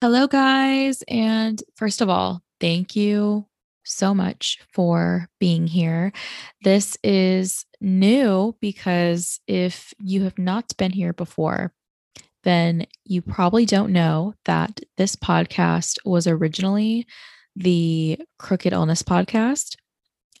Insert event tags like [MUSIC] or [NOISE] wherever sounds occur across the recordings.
Hello, guys. And first of all, thank you so much for being here. This is new because if you have not been here before, then you probably don't know that this podcast was originally the Crooked Illness podcast.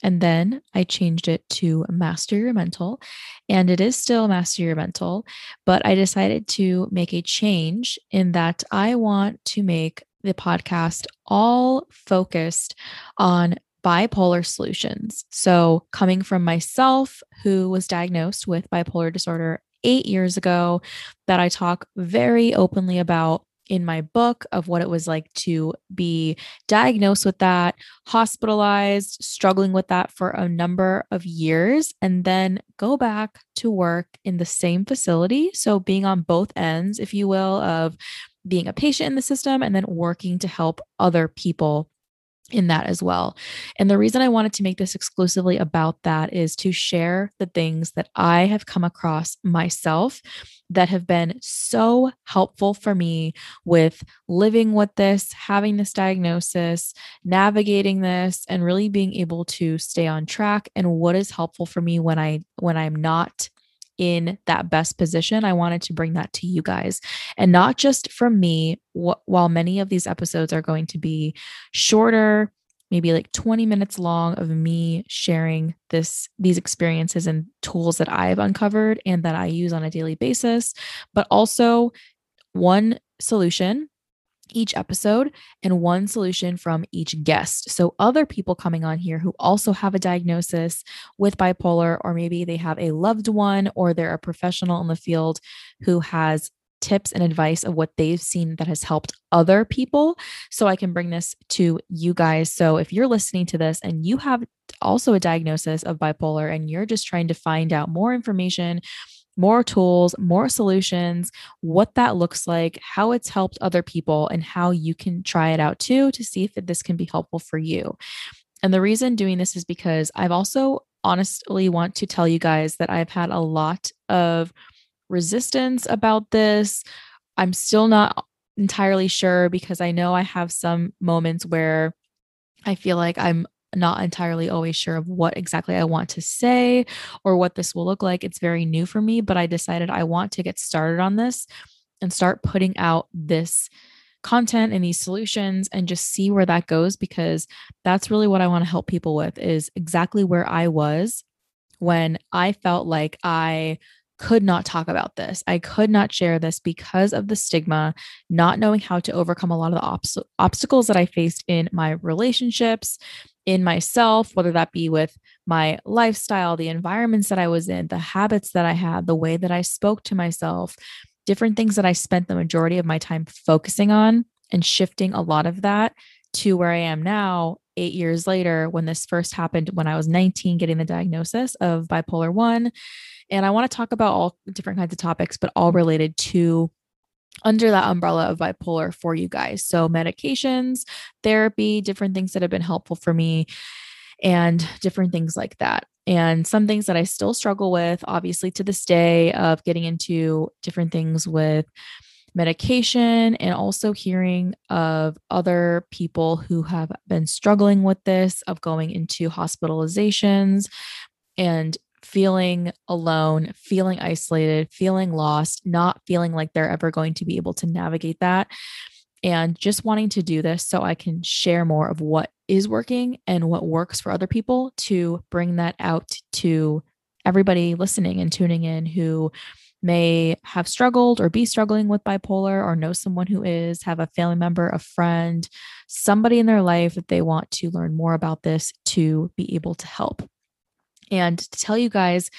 And then I changed it to Master Your Mental. And it is still Master Your Mental, but I decided to make a change in that I want to make the podcast all focused on bipolar solutions. So, coming from myself, who was diagnosed with bipolar disorder eight years ago, that I talk very openly about in my book of what it was like to be diagnosed with that, hospitalized, struggling with that for a number of years, and then go back to work in the same facility. So, being on both ends, if you will, of being a patient in the system and then working to help other people in that as well. And the reason I wanted to make this exclusively about that is to share the things that I have come across myself that have been so helpful for me with living with this, having this diagnosis, navigating this and really being able to stay on track and what is helpful for me when I when I'm not in that best position. I wanted to bring that to you guys and not just from me. Wh- while many of these episodes are going to be shorter, maybe like 20 minutes long of me sharing this these experiences and tools that I've uncovered and that I use on a daily basis, but also one solution each episode and one solution from each guest. So, other people coming on here who also have a diagnosis with bipolar, or maybe they have a loved one, or they're a professional in the field who has tips and advice of what they've seen that has helped other people. So, I can bring this to you guys. So, if you're listening to this and you have also a diagnosis of bipolar and you're just trying to find out more information more tools, more solutions, what that looks like, how it's helped other people, and how you can try it out too to see if this can be helpful for you. And the reason doing this is because I've also honestly want to tell you guys that I've had a lot of resistance about this. I'm still not entirely sure because I know I have some moments where I feel like I'm not entirely always sure of what exactly I want to say or what this will look like. It's very new for me, but I decided I want to get started on this and start putting out this content and these solutions and just see where that goes because that's really what I want to help people with is exactly where I was when I felt like I could not talk about this. I could not share this because of the stigma, not knowing how to overcome a lot of the obst- obstacles that I faced in my relationships, in myself, whether that be with my lifestyle, the environments that I was in, the habits that I had, the way that I spoke to myself, different things that I spent the majority of my time focusing on and shifting a lot of that to where I am now, eight years later, when this first happened when I was 19, getting the diagnosis of bipolar one. And I want to talk about all different kinds of topics, but all related to under that umbrella of bipolar for you guys. So, medications, therapy, different things that have been helpful for me, and different things like that. And some things that I still struggle with, obviously, to this day, of getting into different things with medication and also hearing of other people who have been struggling with this, of going into hospitalizations and feeling alone, feeling isolated, feeling lost, not feeling like they're ever going to be able to navigate that. And just wanting to do this so I can share more of what is working and what works for other people to bring that out to everybody listening and tuning in who may have struggled or be struggling with bipolar or know someone who is, have a family member, a friend, somebody in their life that they want to learn more about this to be able to help. And to tell you guys,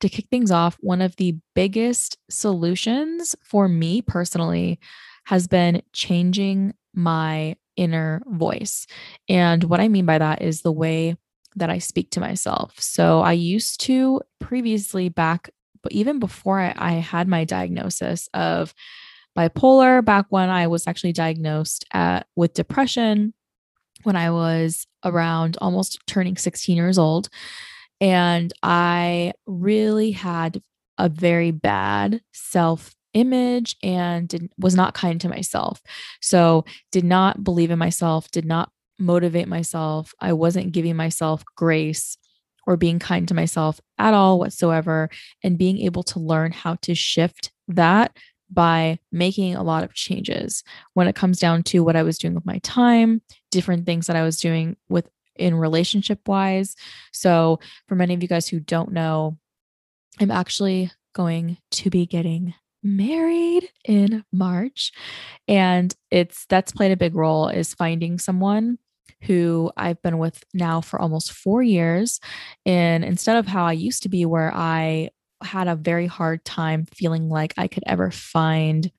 to kick things off, one of the biggest solutions for me personally has been changing my inner voice. And what I mean by that is the way that I speak to myself. So I used to previously, back, but even before I, I had my diagnosis of bipolar, back when I was actually diagnosed at, with depression when I was around almost turning 16 years old. And I really had a very bad self image and did, was not kind to myself. So, did not believe in myself, did not motivate myself. I wasn't giving myself grace or being kind to myself at all whatsoever. And being able to learn how to shift that by making a lot of changes when it comes down to what I was doing with my time, different things that I was doing with in relationship wise. So, for many of you guys who don't know, I'm actually going to be getting married in March and it's that's played a big role is finding someone who I've been with now for almost 4 years and instead of how I used to be where I had a very hard time feeling like I could ever find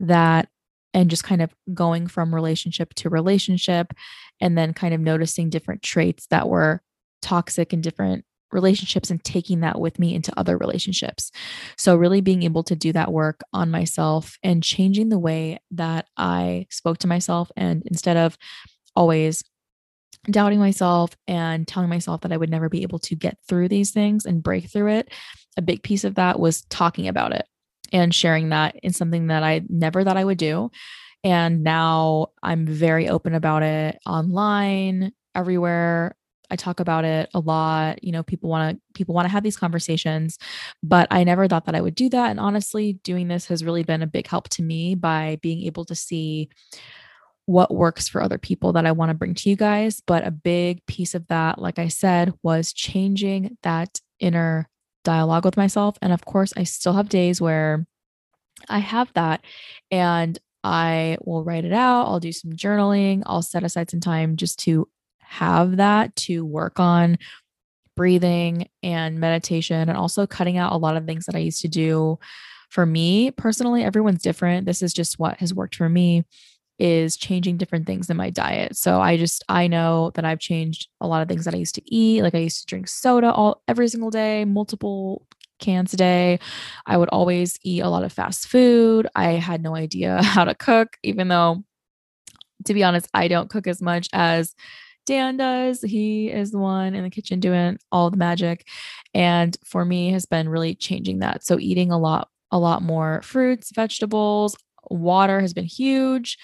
that and just kind of going from relationship to relationship and then kind of noticing different traits that were toxic in different relationships and taking that with me into other relationships. So, really being able to do that work on myself and changing the way that I spoke to myself. And instead of always doubting myself and telling myself that I would never be able to get through these things and break through it, a big piece of that was talking about it and sharing that in something that I never thought I would do. And now I'm very open about it online, everywhere. I talk about it a lot. You know, people want to people want to have these conversations, but I never thought that I would do that. And honestly, doing this has really been a big help to me by being able to see what works for other people that I want to bring to you guys. But a big piece of that, like I said, was changing that inner dialogue with myself. And of course, I still have days where I have that and I will write it out. I'll do some journaling. I'll set aside some time just to have that to work on breathing and meditation and also cutting out a lot of things that I used to do. For me personally, everyone's different. This is just what has worked for me is changing different things in my diet. So I just I know that I've changed a lot of things that I used to eat. Like I used to drink soda all every single day, multiple cans a day. I would always eat a lot of fast food. I had no idea [LAUGHS] how to cook even though to be honest, I don't cook as much as Dan does. He is the one in the kitchen doing all the magic. And for me has been really changing that. So eating a lot a lot more fruits, vegetables, water has been huge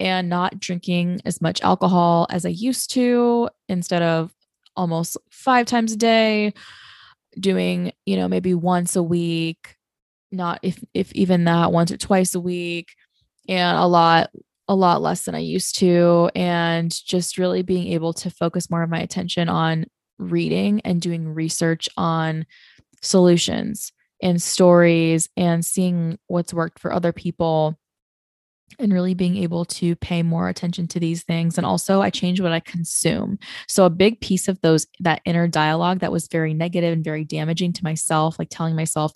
and not drinking as much alcohol as I used to instead of almost five times a day doing you know maybe once a week not if if even that once or twice a week and a lot a lot less than I used to and just really being able to focus more of my attention on reading and doing research on solutions and stories and seeing what's worked for other people and really being able to pay more attention to these things. And also i change what i consume. So a big piece of those that inner dialogue that was very negative and very damaging to myself like telling myself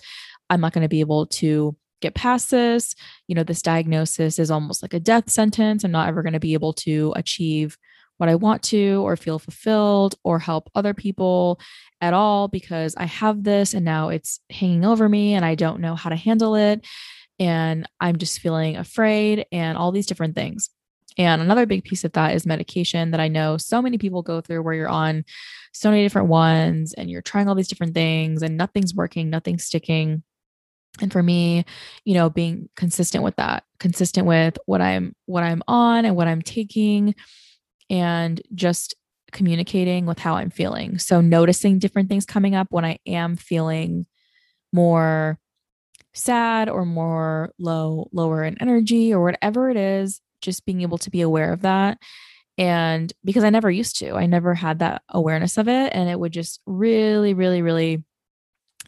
i'm not going to be able to get past this you know this diagnosis is almost like a death sentence. I'm not ever going to be able to achieve what i want to or feel fulfilled or help other people at all because i have this and now it's hanging over me and i don't know how to handle it and I'm just feeling afraid and all these different things. And another big piece of that is medication that I know so many people go through where you're on so many different ones and you're trying all these different things and nothing's working, nothing's sticking. And for me, you know, being consistent with that, consistent with what I'm what I'm on and what I'm taking and just communicating with how I'm feeling. So noticing different things coming up when I am feeling more sad or more low lower in energy or whatever it is just being able to be aware of that and because I never used to I never had that awareness of it and it would just really really really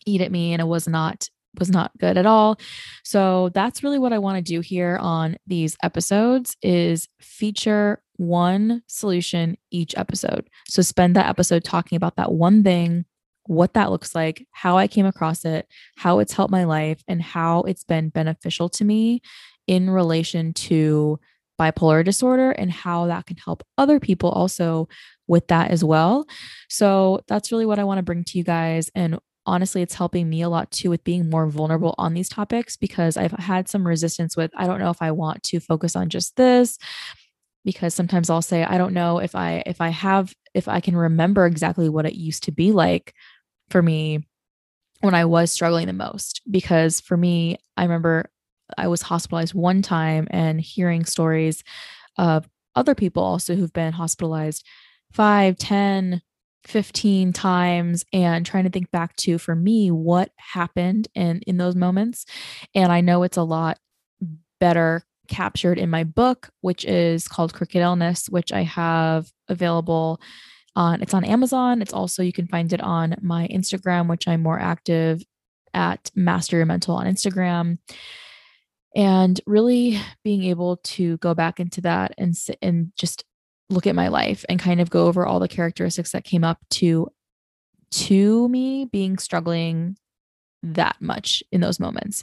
eat at me and it was not was not good at all. So that's really what I want to do here on these episodes is feature one solution each episode. So spend that episode talking about that one thing what that looks like, how I came across it, how it's helped my life, and how it's been beneficial to me in relation to bipolar disorder and how that can help other people also with that as well. So that's really what I want to bring to you guys. And honestly, it's helping me a lot too with being more vulnerable on these topics because I've had some resistance with, I don't know if I want to focus on just this because sometimes I'll say I don't know if I if I have if I can remember exactly what it used to be like for me when I was struggling the most. Because for me, I remember I was hospitalized one time and hearing stories of other people also who've been hospitalized five, ten, 15 times and trying to think back to for me what happened in in those moments. And i know it's a lot better captured in my book which is called crooked illness which i have available on it's on amazon. It's also you can find it on my instagram which i'm more active at master your mental on instagram. And really being able to go back into that and sit and just look at my life and kind of go over all the characteristics that came up to to me being struggling that much in those moments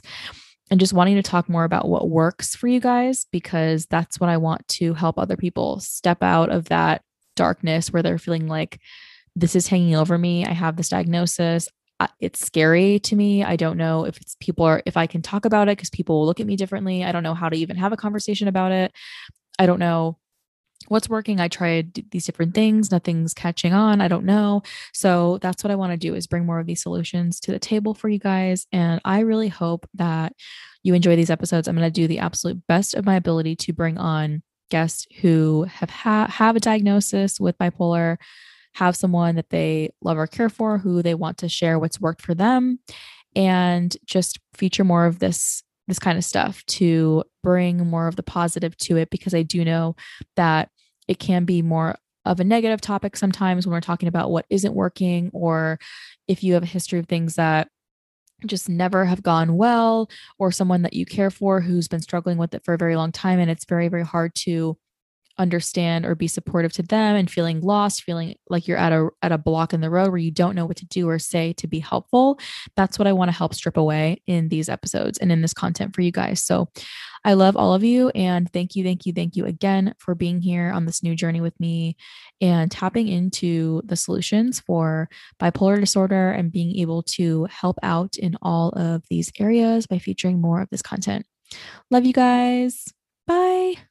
and just wanting to talk more about what works for you guys because that's what I want to help other people step out of that darkness where they're feeling like this is hanging over me. I have this diagnosis. It's scary to me. I don't know if it's people are, if I can talk about it because people will look at me differently. I don't know how to even have a conversation about it. I don't know what's working? I tried these different things nothing's catching on i don't know. So that's what i want to do is bring more of these solutions to the table for you guys and i really hope that you enjoy these episodes. I'm going to do the absolute best of my ability to bring on guests who have ha- have a diagnosis with bipolar have someone that they love or care for who they want to share what's worked for them and just feature more of this this kind of stuff to bring more of the positive to it because I do know that it can be more of a negative topic sometimes when we're talking about what isn't working or if you have a history of things that just never have gone well or someone that you care for who's been struggling with it for a very long time and it's very very hard to understand or be supportive to them and feeling lost feeling like you're at a at a block in the road where you don't know what to do or say to be helpful. That's what i want to help strip away in these episodes and in this content for you guys. So i love all of you and thank you thank you thank you again for being here on this new journey with me and tapping into the solutions for bipolar disorder and being able to help out in all of these areas by featuring more of this content. Love you guys. Bye